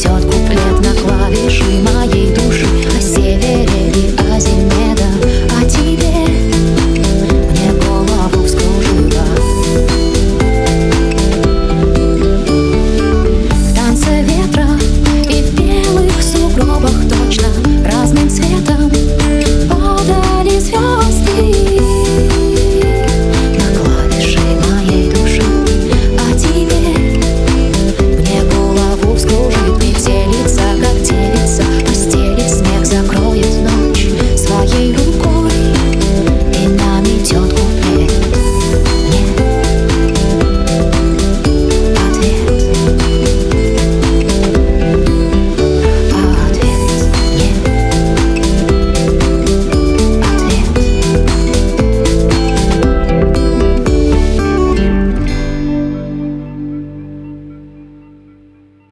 несет куплет на клавиши моей души.